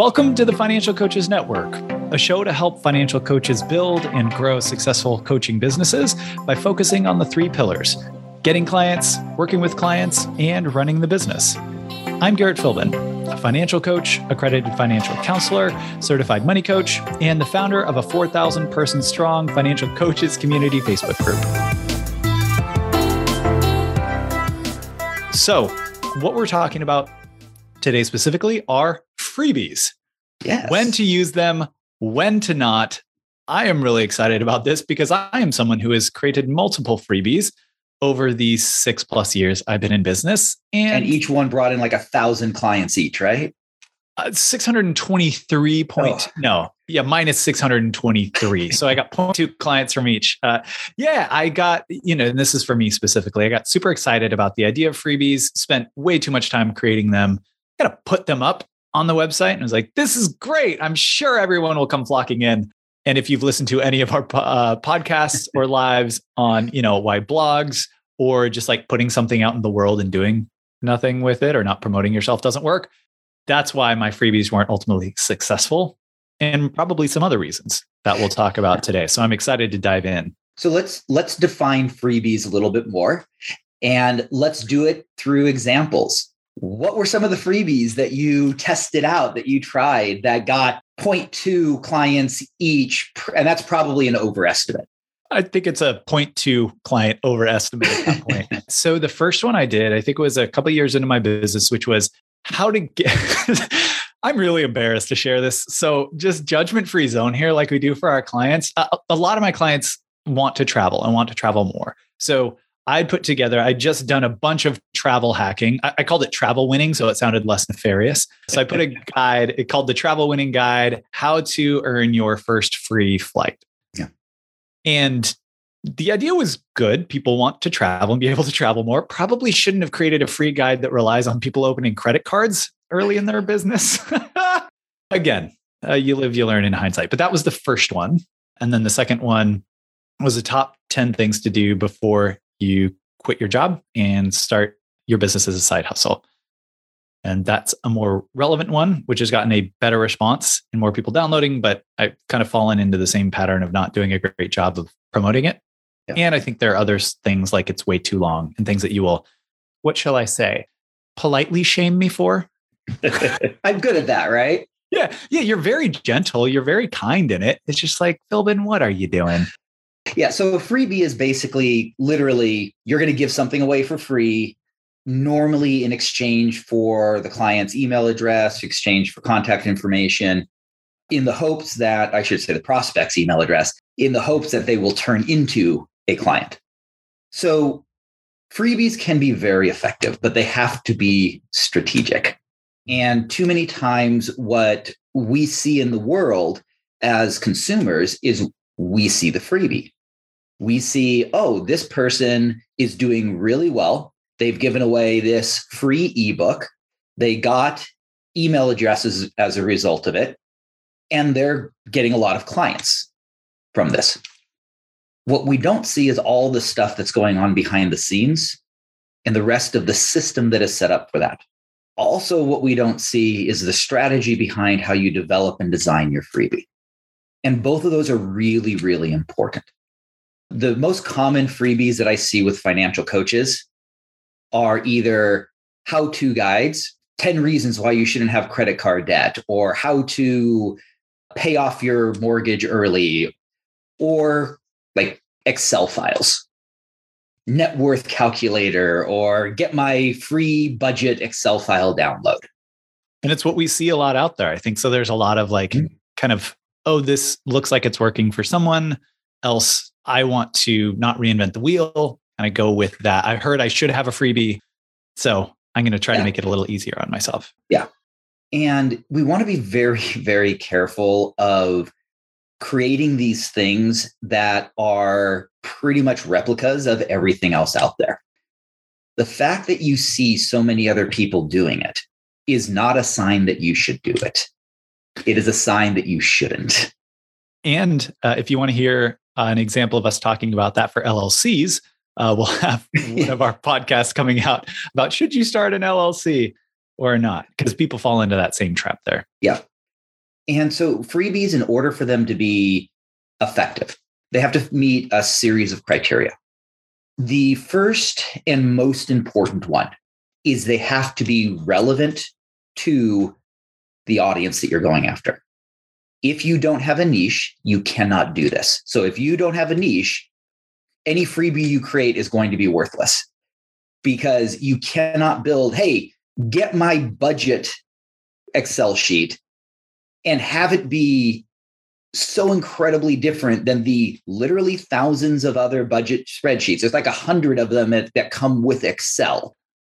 Welcome to the Financial Coaches Network, a show to help financial coaches build and grow successful coaching businesses by focusing on the three pillars getting clients, working with clients, and running the business. I'm Garrett Philbin, a financial coach, accredited financial counselor, certified money coach, and the founder of a 4,000 person strong financial coaches community Facebook group. So, what we're talking about today specifically are freebies. Yes. When to use them, when to not. I am really excited about this because I am someone who has created multiple freebies over these six plus years I've been in business. And, and each one brought in like a thousand clients each, right? Uh, 623 point oh. no yeah minus 623 so i got 0.2 clients from each uh, yeah i got you know and this is for me specifically i got super excited about the idea of freebies spent way too much time creating them gotta put them up on the website and I was like, this is great. I'm sure everyone will come flocking in. And if you've listened to any of our uh, podcasts or lives on, you know, why blogs or just like putting something out in the world and doing nothing with it or not promoting yourself doesn't work, that's why my freebies weren't ultimately successful and probably some other reasons that we'll talk about today. So I'm excited to dive in. So let's let's define freebies a little bit more and let's do it through examples what were some of the freebies that you tested out that you tried that got 0.2 clients each and that's probably an overestimate I think it's a 0.2 client overestimate at that point. so the first one I did, I think it was a couple years into my business, which was how to get I'm really embarrassed to share this. So just judgment free zone here, like we do for our clients. A, a lot of my clients want to travel and want to travel more. So I put together, I'd just done a bunch of travel hacking. I, I, called it travel winning, so it sounded less nefarious. So I put a guide, it called the travel winning guide, how to earn your first free flight. Yeah. And the idea was good. People want to travel and be able to travel more. Probably shouldn't have created a free guide that relies on people opening credit cards early in their business. Again, uh, you live, you learn in hindsight. But that was the first one. And then the second one was the top 10 things to do before you quit your job and start your business as a side hustle. And that's a more relevant one, which has gotten a better response and more people downloading. But I've kind of fallen into the same pattern of not doing a great job of promoting it. Yeah. And I think there are other things like it's way too long and things that you will, what shall I say, politely shame me for. I'm good at that, right? Yeah. Yeah. You're very gentle. You're very kind in it. It's just like, Philbin, what are you doing? Yeah. So a freebie is basically literally you're going to give something away for free, normally in exchange for the client's email address, exchange for contact information, in the hopes that I should say the prospect's email address, in the hopes that they will turn into a client. So freebies can be very effective, but they have to be strategic. And too many times, what we see in the world as consumers is we see the freebie. We see, oh, this person is doing really well. They've given away this free ebook. They got email addresses as a result of it, and they're getting a lot of clients from this. What we don't see is all the stuff that's going on behind the scenes and the rest of the system that is set up for that. Also, what we don't see is the strategy behind how you develop and design your freebie. And both of those are really, really important. The most common freebies that I see with financial coaches are either how to guides, 10 reasons why you shouldn't have credit card debt, or how to pay off your mortgage early, or like Excel files, net worth calculator, or get my free budget Excel file download. And it's what we see a lot out there. I think so. There's a lot of like mm-hmm. kind of oh, this looks like it's working for someone else. I want to not reinvent the wheel. And I go with that. I heard I should have a freebie. So I'm going to try yeah. to make it a little easier on myself. Yeah. And we want to be very, very careful of creating these things that are pretty much replicas of everything else out there. The fact that you see so many other people doing it is not a sign that you should do it it is a sign that you shouldn't. And uh, if you want to hear uh, an example of us talking about that for LLCs, uh, we'll have one of our podcasts coming out about should you start an LLC or not? Because people fall into that same trap there. Yeah. And so freebies, in order for them to be effective, they have to meet a series of criteria. The first and most important one is they have to be relevant to the audience that you're going after. If you don't have a niche, you cannot do this. So if you don't have a niche, any freebie you create is going to be worthless because you cannot build, hey, get my budget Excel sheet and have it be so incredibly different than the literally thousands of other budget spreadsheets. There's like a hundred of them that, that come with Excel.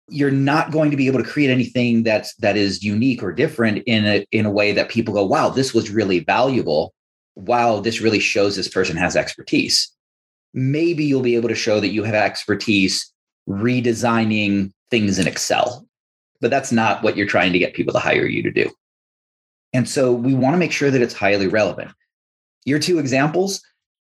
You're not going to be able to create anything that's that is unique or different in a in a way that people go, wow, this was really valuable. Wow, this really shows this person has expertise. Maybe you'll be able to show that you have expertise redesigning things in Excel, but that's not what you're trying to get people to hire you to do. And so we want to make sure that it's highly relevant. Your two examples,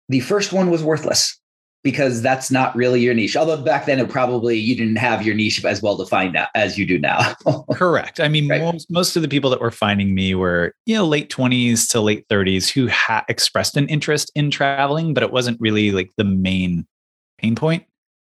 the first one was worthless because that's not really your niche. Although back then it probably you didn't have your niche as well defined as you do now. Correct. I mean, right. most, most of the people that were finding me were, you know, late 20s to late 30s who had expressed an interest in traveling, but it wasn't really like the main pain point.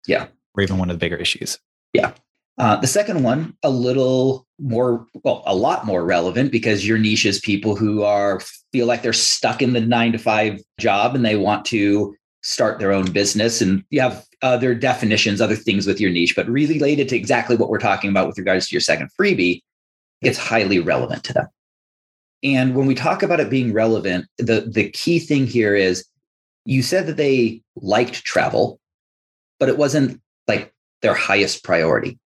Yeah. Or even one of the bigger issues. Yeah. Uh, the second one, a little more, well, a lot more relevant because your niche is people who are feel like they're stuck in the nine to five job and they want to start their own business. And you have other definitions, other things with your niche, but related to exactly what we're talking about with regards to your second freebie, it's highly relevant to them. And when we talk about it being relevant, the, the key thing here is you said that they liked travel, but it wasn't like their highest priority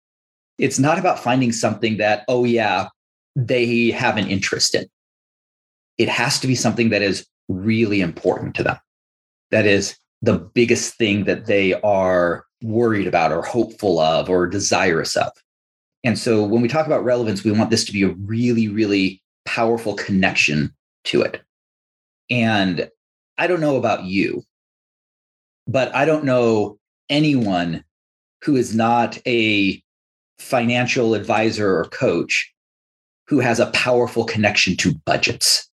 it's not about finding something that, oh, yeah, they have an interest in. It has to be something that is really important to them. That is the biggest thing that they are worried about or hopeful of or desirous of. And so when we talk about relevance, we want this to be a really, really powerful connection to it. And I don't know about you, but I don't know anyone who is not a financial advisor or coach who has a powerful connection to budgets.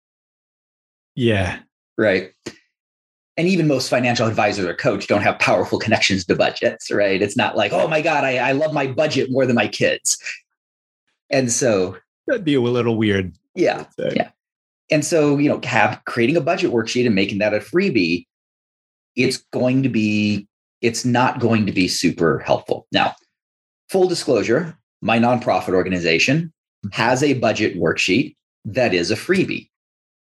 Yeah. Right. And even most financial advisors or coach don't have powerful connections to budgets, right? It's not like, oh my God, I, I love my budget more than my kids. And so that'd be a little weird. Yeah. Yeah. And so, you know, have creating a budget worksheet and making that a freebie, it's going to be, it's not going to be super helpful. Now, Full disclosure my nonprofit organization has a budget worksheet that is a freebie.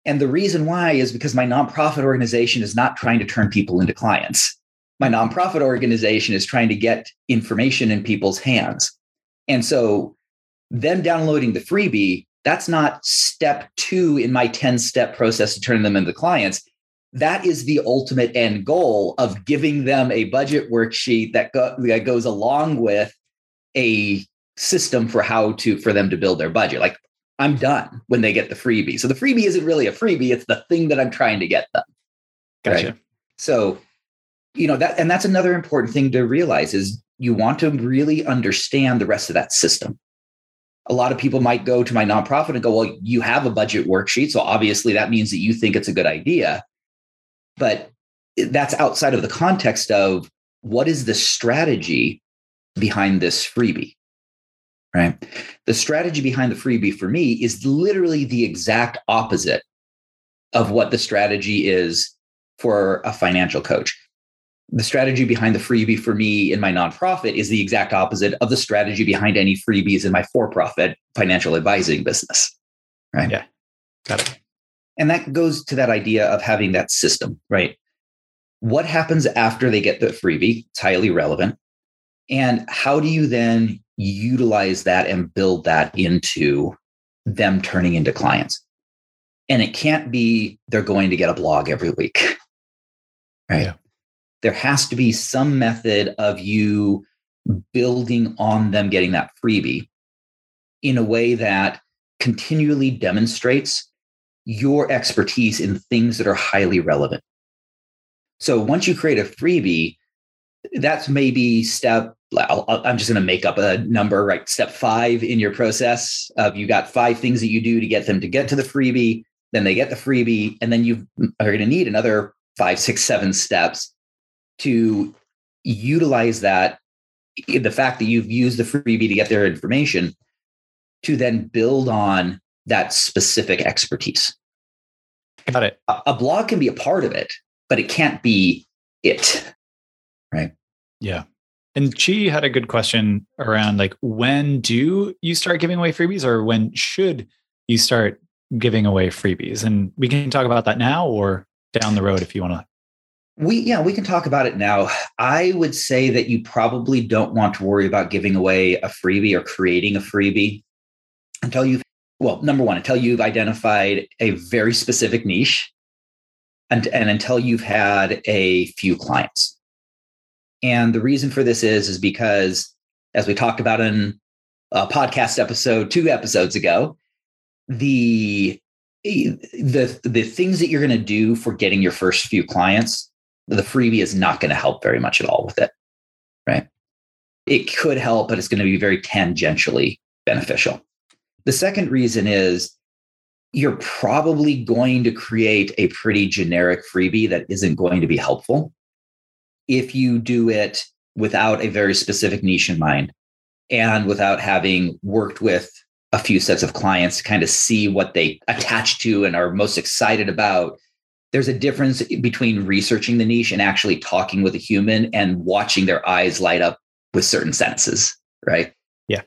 And the reason why is because my nonprofit organization is not trying to turn people into clients. My nonprofit organization is trying to get information in people's hands. And so, them downloading the freebie, that's not step two in my 10 step process to turn them into clients. That is the ultimate end goal of giving them a budget worksheet that, go, that goes along with a system for how to for them to build their budget. Like I'm done when they get the freebie. So the freebie isn't really a freebie, it's the thing that I'm trying to get them. Gotcha. Right? So, you know, that and that's another important thing to realize is you want to really understand the rest of that system. A lot of people might go to my nonprofit and go, well, you have a budget worksheet. So obviously that means that you think it's a good idea. But that's outside of the context of what is the strategy behind this freebie, right? The strategy behind the freebie for me is literally the exact opposite of what the strategy is for a financial coach. The strategy behind the freebie for me in my nonprofit is the exact opposite of the strategy behind any freebies in my for profit financial advising business. Right. Yeah. Got it. And that goes to that idea of having that system, right? What happens after they get the freebie? It's highly relevant. And how do you then utilize that and build that into them turning into clients? And it can't be they're going to get a blog every week. Right. Yeah. There has to be some method of you building on them getting that freebie in a way that continually demonstrates your expertise in things that are highly relevant. So once you create a freebie, that's maybe step i am just going to make up a number right step five in your process of you got five things that you do to get them to get to the freebie then they get the freebie, and then you are going to need another five, six, seven steps to utilize that the fact that you've used the freebie to get their information to then build on that specific expertise. Got it. A, a blog can be a part of it, but it can't be it. Right. Yeah. And Chi had a good question around like when do you start giving away freebies or when should you start giving away freebies? And we can talk about that now or down the road if you want to. We yeah, we can talk about it now. I would say that you probably don't want to worry about giving away a freebie or creating a freebie until you've well, number one, until you've identified a very specific niche and, and until you've had a few clients. And the reason for this is, is because as we talked about in a podcast episode two episodes ago, the the the things that you're going to do for getting your first few clients, the freebie is not going to help very much at all with it. Right. It could help, but it's going to be very tangentially beneficial. The second reason is you're probably going to create a pretty generic freebie that isn't going to be helpful if you do it without a very specific niche in mind and without having worked with a few sets of clients to kind of see what they attach to and are most excited about. There's a difference between researching the niche and actually talking with a human and watching their eyes light up with certain sentences, right? Yeah.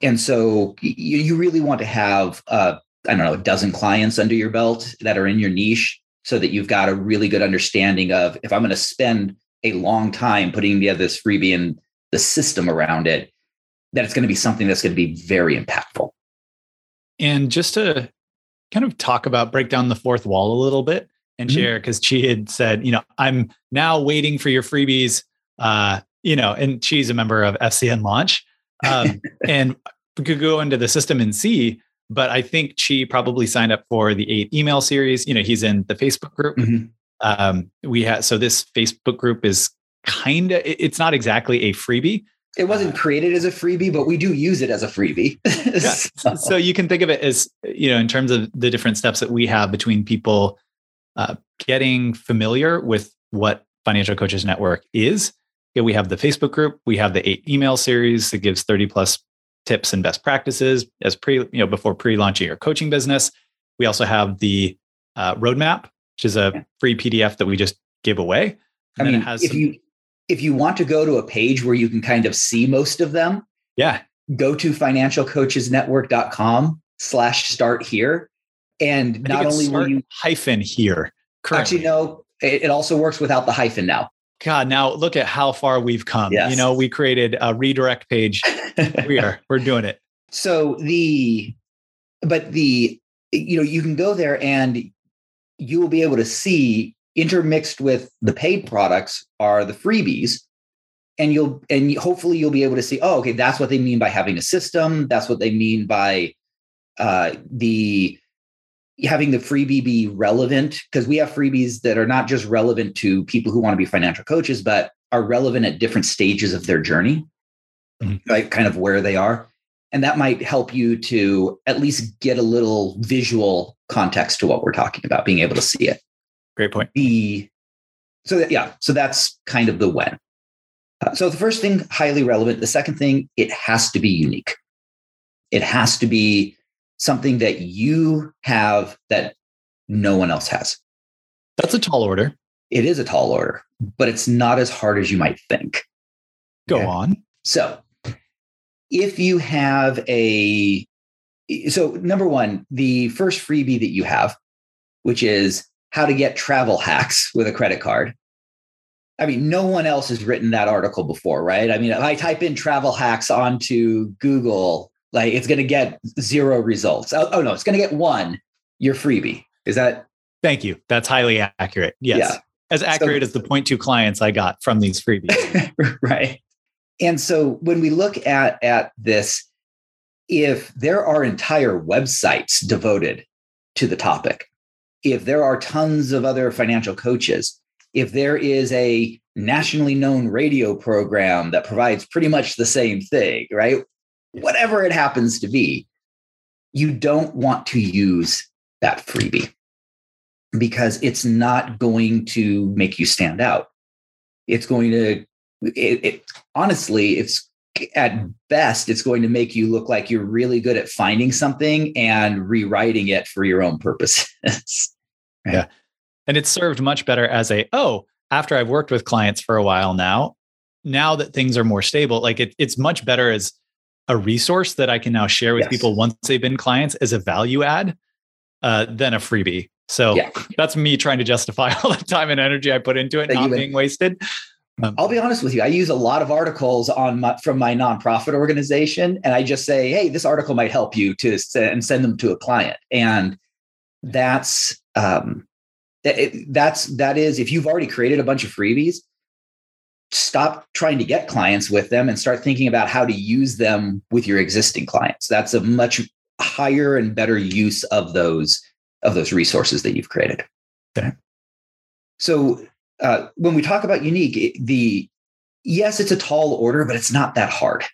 And so you, you really want to have, uh, I don't know, a dozen clients under your belt that are in your niche so that you've got a really good understanding of if I'm going to spend a long time putting together this freebie and the system around it, that it's going to be something that's going to be very impactful. And just to kind of talk about, break down the fourth wall a little bit and mm-hmm. share, because she had said, you know, I'm now waiting for your freebies. Uh, you know, and she's a member of FCN Launch. Um, and we could go into the system and see, but I think she probably signed up for the eight email series. You know, he's in the Facebook group. Mm-hmm. Um, we have so this Facebook group is kind of it's not exactly a freebie. It wasn't uh, created as a freebie, but we do use it as a freebie. so. so. you can think of it as you know in terms of the different steps that we have between people uh, getting familiar with what Financial Coaches Network is we have the Facebook group, we have the eight email series that gives 30 plus tips and best practices as pre, you know, before pre-launching your coaching business. We also have the uh, roadmap, which is a free PDF that we just give away. And I mean, if some, you if you want to go to a page where you can kind of see most of them, yeah, go to financialcoachesnetwork.com slash start here. And not only will you hyphen here. Currently. Actually, no, it, it also works without the hyphen now. God, now look at how far we've come. Yes. You know, we created a redirect page. we are, we're doing it. So the, but the, you know, you can go there and you will be able to see intermixed with the paid products are the freebies. And you'll, and hopefully you'll be able to see, oh, okay, that's what they mean by having a system. That's what they mean by uh, the, having the freebie be relevant because we have freebies that are not just relevant to people who want to be financial coaches, but are relevant at different stages of their journey, mm-hmm. like kind of where they are. And that might help you to at least get a little visual context to what we're talking about, being able to see it. Great point. The so that, yeah, so that's kind of the when. Uh, so the first thing, highly relevant. The second thing, it has to be unique. It has to be something that you have that no one else has. That's a tall order. It is a tall order, but it's not as hard as you might think. Go okay? on. So, if you have a so number one, the first freebie that you have, which is how to get travel hacks with a credit card. I mean, no one else has written that article before, right? I mean, if I type in travel hacks onto Google, like it's going to get zero results. Oh, oh no, it's going to get one. Your freebie is that? Thank you. That's highly accurate. Yes, yeah. as accurate so, as the point two clients I got from these freebies. right. And so when we look at at this, if there are entire websites devoted to the topic, if there are tons of other financial coaches, if there is a nationally known radio program that provides pretty much the same thing, right? whatever it happens to be, you don't want to use that freebie. because it's not going to make you stand out. It's going to, it, it, honestly, it's at best, it's going to make you look like you're really good at finding something and rewriting it for your own purposes. right? Yeah. And it's served much better as a, oh, after I've worked with clients for a while now, now that things are more stable, like it, it's much better as a resource that I can now share with yes. people once they've been clients as a value add uh, than a freebie. So yeah. that's me trying to justify all the time and energy I put into it, not being wasted. Um, I'll be honest with you. I use a lot of articles on my, from my nonprofit organization, and I just say, "Hey, this article might help you to send, and send them to a client." And that's um, it, that's that is if you've already created a bunch of freebies, stop trying to get clients with them and start thinking about how to use them with your existing clients. That's a much higher and better use of those of those resources that you've created. Okay. So uh, when we talk about unique, the yes, it's a tall order, but it's not that hard.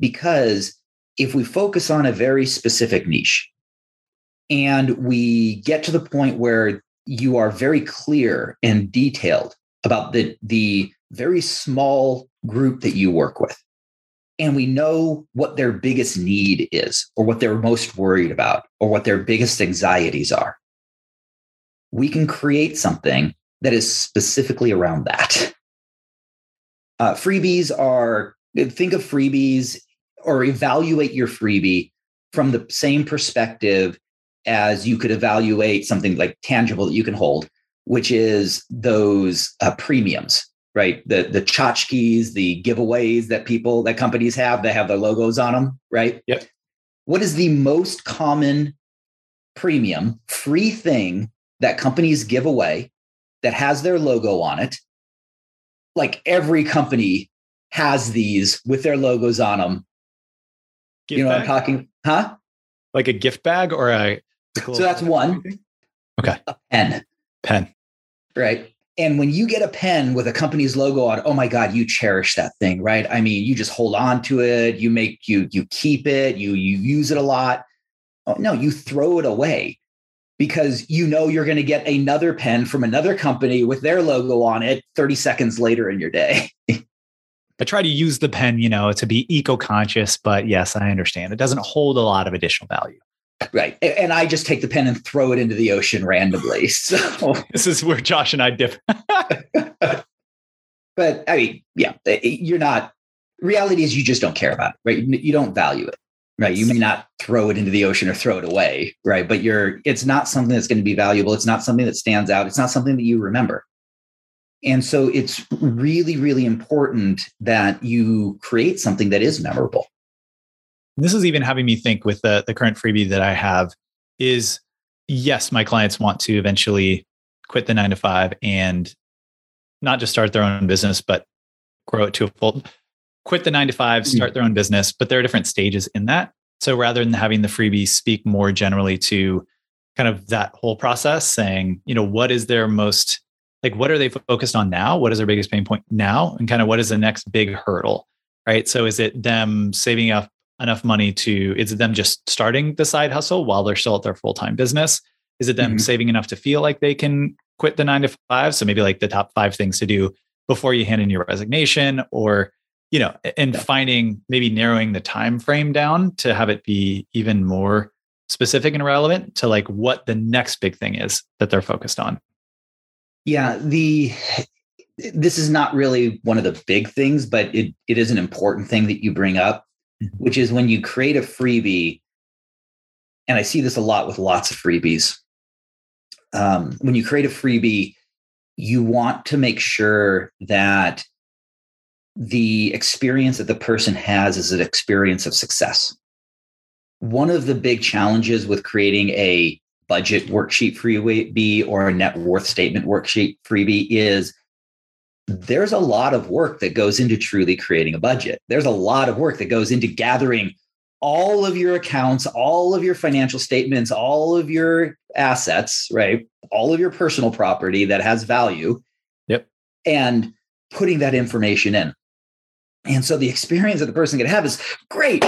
Because if we focus on a very specific niche and we get to the point where you are very clear and detailed about the the very small group that you work with and we know what their biggest need is or what they're most worried about or what their biggest anxieties are we can create something that is specifically around that. Uh, freebies are, think of freebies or evaluate your freebie from the same perspective as you could evaluate something like tangible that you can hold, which is those uh, premiums, right? The the tchotchkes, the giveaways that people that companies have that have their logos on them, right? Yep. What is the most common premium free thing that companies give away that has their logo on it. Like every company has these with their logos on them. Gift you know bag? what I'm talking, huh? Like a gift bag or a. So that's one. Okay. A pen. Pen. Right. And when you get a pen with a company's logo on, oh my God, you cherish that thing, right? I mean, you just hold on to it, you make you you keep it, you you use it a lot. Oh, no, you throw it away because you know you're going to get another pen from another company with their logo on it 30 seconds later in your day. I try to use the pen, you know, to be eco-conscious, but yes, I understand. It doesn't hold a lot of additional value. Right. And I just take the pen and throw it into the ocean randomly. So this is where Josh and I differ. but I mean, yeah, you're not reality is you just don't care about it, right? You don't value it right you may not throw it into the ocean or throw it away right but you're it's not something that's going to be valuable it's not something that stands out it's not something that you remember. And so it's really really important that you create something that is memorable. This is even having me think with the, the current freebie that i have is yes my clients want to eventually quit the nine to five and not just start their own business but grow it to a full quit the nine to five, mm-hmm. start their own business, but there are different stages in that. So rather than having the freebie speak more generally to kind of that whole process, saying, you know, what is their most like what are they focused on now? What is their biggest pain point now? And kind of what is the next big hurdle? Right. So is it them saving up enough money to is it them just starting the side hustle while they're still at their full-time business? Is it them mm-hmm. saving enough to feel like they can quit the nine to five? So maybe like the top five things to do before you hand in your resignation or you know and finding maybe narrowing the time frame down to have it be even more specific and relevant to like what the next big thing is that they're focused on yeah the this is not really one of the big things but it, it is an important thing that you bring up mm-hmm. which is when you create a freebie and i see this a lot with lots of freebies um, when you create a freebie you want to make sure that the experience that the person has is an experience of success. One of the big challenges with creating a budget worksheet freebie or a net worth statement worksheet freebie is there's a lot of work that goes into truly creating a budget. There's a lot of work that goes into gathering all of your accounts, all of your financial statements, all of your assets, right? All of your personal property that has value. Yep. And putting that information in. And so the experience that the person could have is great.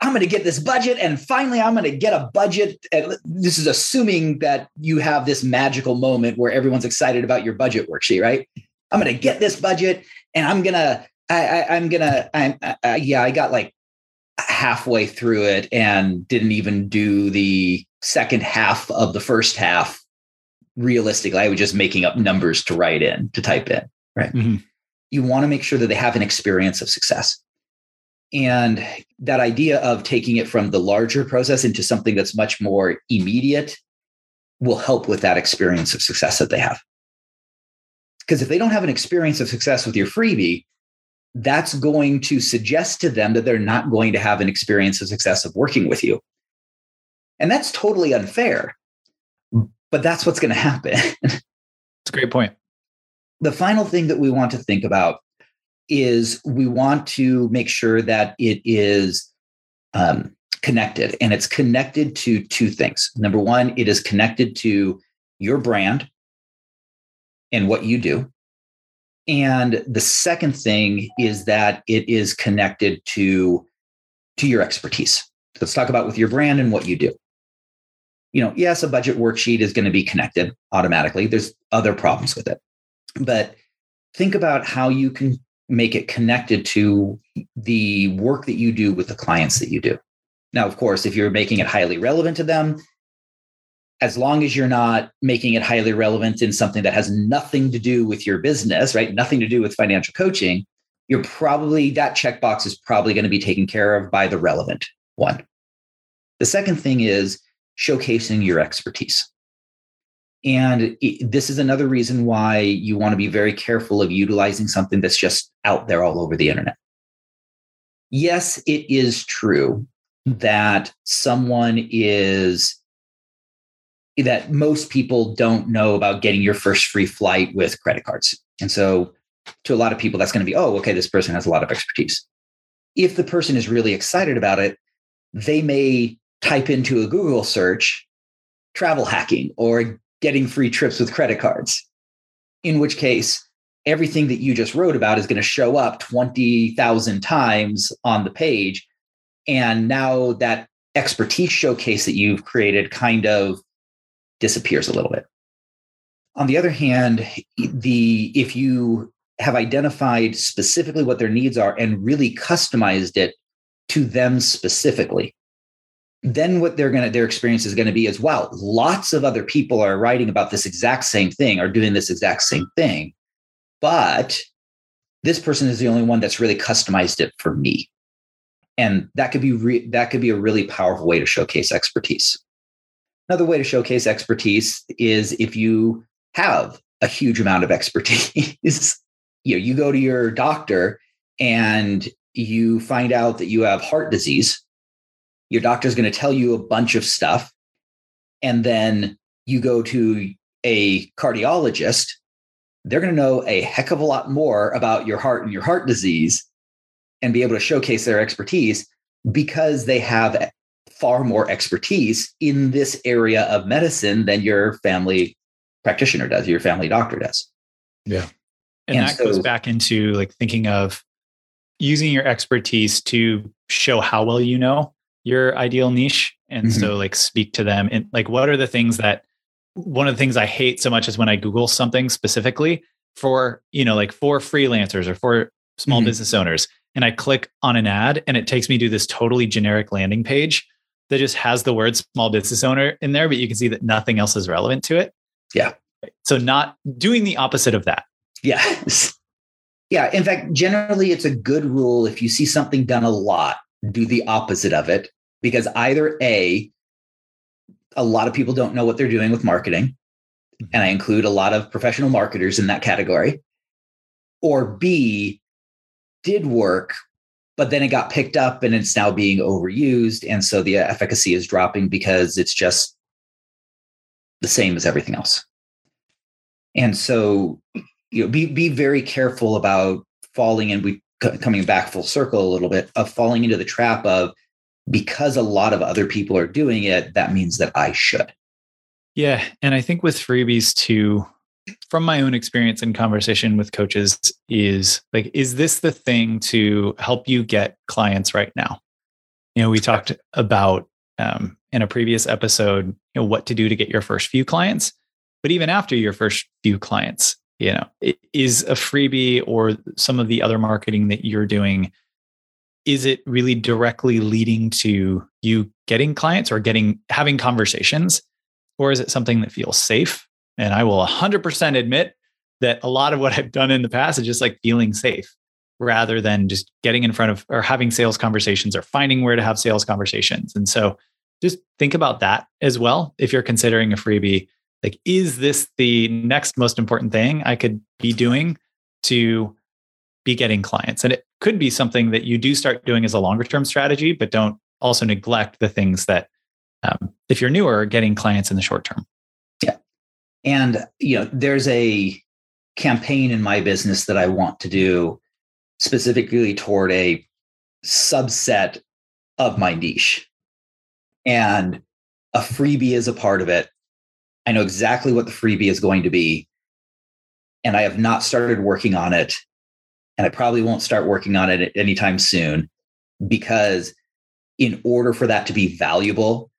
I'm going to get this budget and finally I'm going to get a budget. And this is assuming that you have this magical moment where everyone's excited about your budget worksheet, right? I'm going to get this budget and I'm going to, I, am gonna, I'm, uh, yeah, I got like halfway through it and didn't even do the second half of the first half realistically. I was just making up numbers to write in, to type in, right? Mm-hmm. You want to make sure that they have an experience of success. And that idea of taking it from the larger process into something that's much more immediate will help with that experience of success that they have. Because if they don't have an experience of success with your freebie, that's going to suggest to them that they're not going to have an experience of success of working with you. And that's totally unfair, but that's what's going to happen. It's a great point. The final thing that we want to think about is we want to make sure that it is um, connected and it's connected to two things. Number one, it is connected to your brand and what you do. And the second thing is that it is connected to, to your expertise. Let's talk about with your brand and what you do. You know, yes, a budget worksheet is going to be connected automatically. There's other problems with it. But think about how you can make it connected to the work that you do with the clients that you do. Now, of course, if you're making it highly relevant to them, as long as you're not making it highly relevant in something that has nothing to do with your business, right? Nothing to do with financial coaching, you're probably that checkbox is probably going to be taken care of by the relevant one. The second thing is showcasing your expertise. And it, this is another reason why you want to be very careful of utilizing something that's just out there all over the internet. Yes, it is true that someone is that most people don't know about getting your first free flight with credit cards. And so to a lot of people, that's going to be, oh, okay, this person has a lot of expertise. If the person is really excited about it, they may type into a Google search travel hacking or getting free trips with credit cards, in which case, everything that you just wrote about is going to show up 20,000 times on the page. And now that expertise showcase that you've created kind of disappears a little bit. On the other hand, the if you have identified specifically what their needs are and really customized it to them specifically, then what they're going to their experience is going to be is wow lots of other people are writing about this exact same thing are doing this exact same thing but this person is the only one that's really customized it for me. And that could be re- that could be a really powerful way to showcase expertise. Another way to showcase expertise is if you have a huge amount of expertise. You know you go to your doctor and you find out that you have heart disease your doctor's going to tell you a bunch of stuff and then you go to a cardiologist they're going to know a heck of a lot more about your heart and your heart disease and be able to showcase their expertise because they have far more expertise in this area of medicine than your family practitioner does, your family doctor does. Yeah. And, and that so, goes back into like thinking of using your expertise to show how well you know your ideal niche and mm-hmm. so like speak to them. And like what are the things that one of the things i hate so much is when i google something specifically for you know like for freelancers or for small mm-hmm. business owners and i click on an ad and it takes me to this totally generic landing page that just has the word small business owner in there but you can see that nothing else is relevant to it. Yeah. So not doing the opposite of that. Yeah yeah. In fact generally it's a good rule if you see something done a lot do the opposite of it because either A, a lot of people don't know what they're doing with marketing. And I include a lot of professional marketers in that category. Or B, did work, but then it got picked up and it's now being overused. And so the uh, efficacy is dropping because it's just the same as everything else. And so, you know, be, be very careful about falling in. We coming back full circle a little bit of falling into the trap of because a lot of other people are doing it, that means that I should. Yeah. And I think with freebies too, from my own experience and conversation with coaches, is like, is this the thing to help you get clients right now? You know, we talked about um, in a previous episode, you know, what to do to get your first few clients. But even after your first few clients, you know, is a freebie or some of the other marketing that you're doing, is it really directly leading to you getting clients or getting having conversations? Or is it something that feels safe? And I will 100% admit that a lot of what I've done in the past is just like feeling safe rather than just getting in front of or having sales conversations or finding where to have sales conversations. And so just think about that as well. If you're considering a freebie, like, is this the next most important thing I could be doing to be getting clients? And it could be something that you do start doing as a longer term strategy, but don't also neglect the things that, um, if you're newer, getting clients in the short term. Yeah. And, you know, there's a campaign in my business that I want to do specifically toward a subset of my niche. And a freebie is a part of it. I know exactly what the freebie is going to be. And I have not started working on it. And I probably won't start working on it anytime soon because, in order for that to be valuable,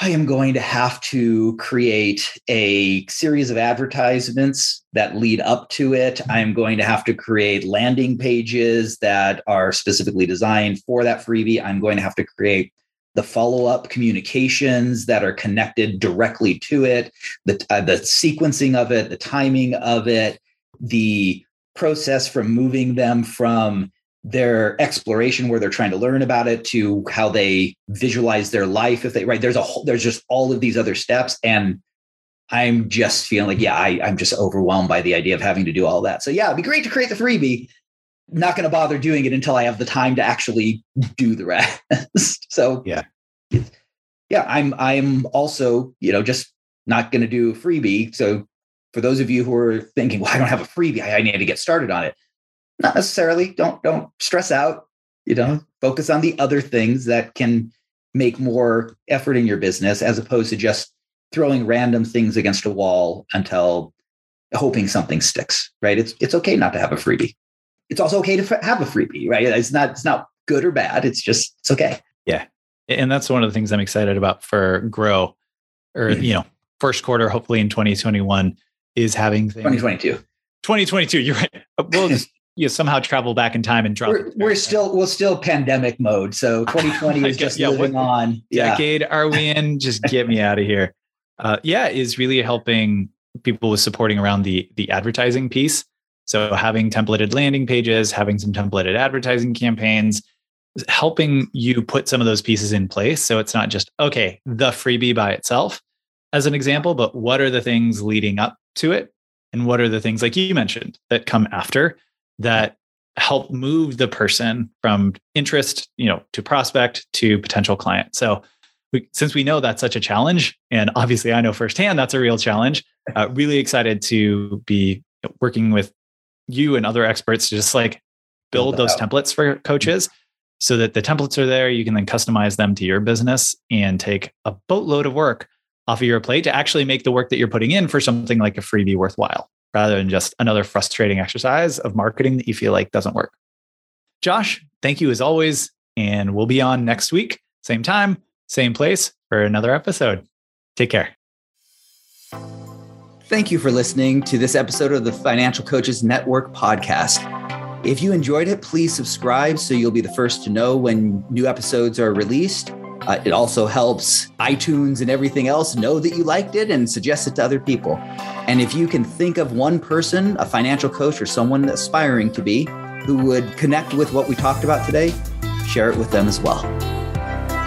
I am going to have to create a series of advertisements that lead up to it. I'm going to have to create landing pages that are specifically designed for that freebie. I'm going to have to create the follow up communications that are connected directly to it, the, uh, the sequencing of it, the timing of it, the process from moving them from their exploration where they're trying to learn about it to how they visualize their life if they right there's a whole there's just all of these other steps. And i'm just feeling like yeah I, i'm just overwhelmed by the idea of having to do all that. So yeah it'd be great to create the freebie. Not going to bother doing it until i have the time to actually do the rest. So yeah. yeah i'm i'm also you know just not going to do a freebie. So for those of you who are thinking well i don't have a freebie. I need to get started on it. Not necessarily. Don't don't stress out. You know focus on the other things that can make more effort in your business as opposed to just throwing random things against a wall until hoping something sticks right? It's it's okay not to have a freebie. It's also okay to have a freebie right? It's not it's not good or bad. It's just it's okay. Yeah. And that's one of the things i'm excited about for grow or mm-hmm. you know first quarter hopefully in 2021 is having things 2022 2022 you're right we'll just you somehow travel back in time and drop. We're, we're still we're still pandemic mode, so 2020 is just yeah, living on. Decade yeah. are we in? Just get me out of here. Uh, yeah, is really helping people with supporting around the the advertising piece. So having templated landing pages, having some templated advertising campaigns, helping you put some of those pieces in place. So it's not just okay, the freebie by itself, as an example, but what are the things leading up to it, and what are the things like you mentioned that come after that help move the person from interest, you know, to prospect to potential client. So we, since we know that's such a challenge, and obviously I know firsthand that's a real challenge, uh, really excited to be working with you and other experts to just like build those templates for coaches so that the templates are there. You can then customize them to your business and take a boatload of work off of your plate to actually make the work that you're putting in for something like a freebie worthwhile rather than just another frustrating exercise of marketing that you feel like doesn't work. Josh, thank you as always. And we'll be on next week, same time, same place for another episode. Take care. Thank you for listening to this episode of the Financial Coaches Network podcast. If you enjoyed it, please subscribe so you'll be the first to know when new episodes are released. Uh, it also helps iTunes and everything else know that you liked it and suggest it to other people. And if you can think of one person, a financial coach or someone aspiring to be, who would connect with what we talked about today, share it with them as well.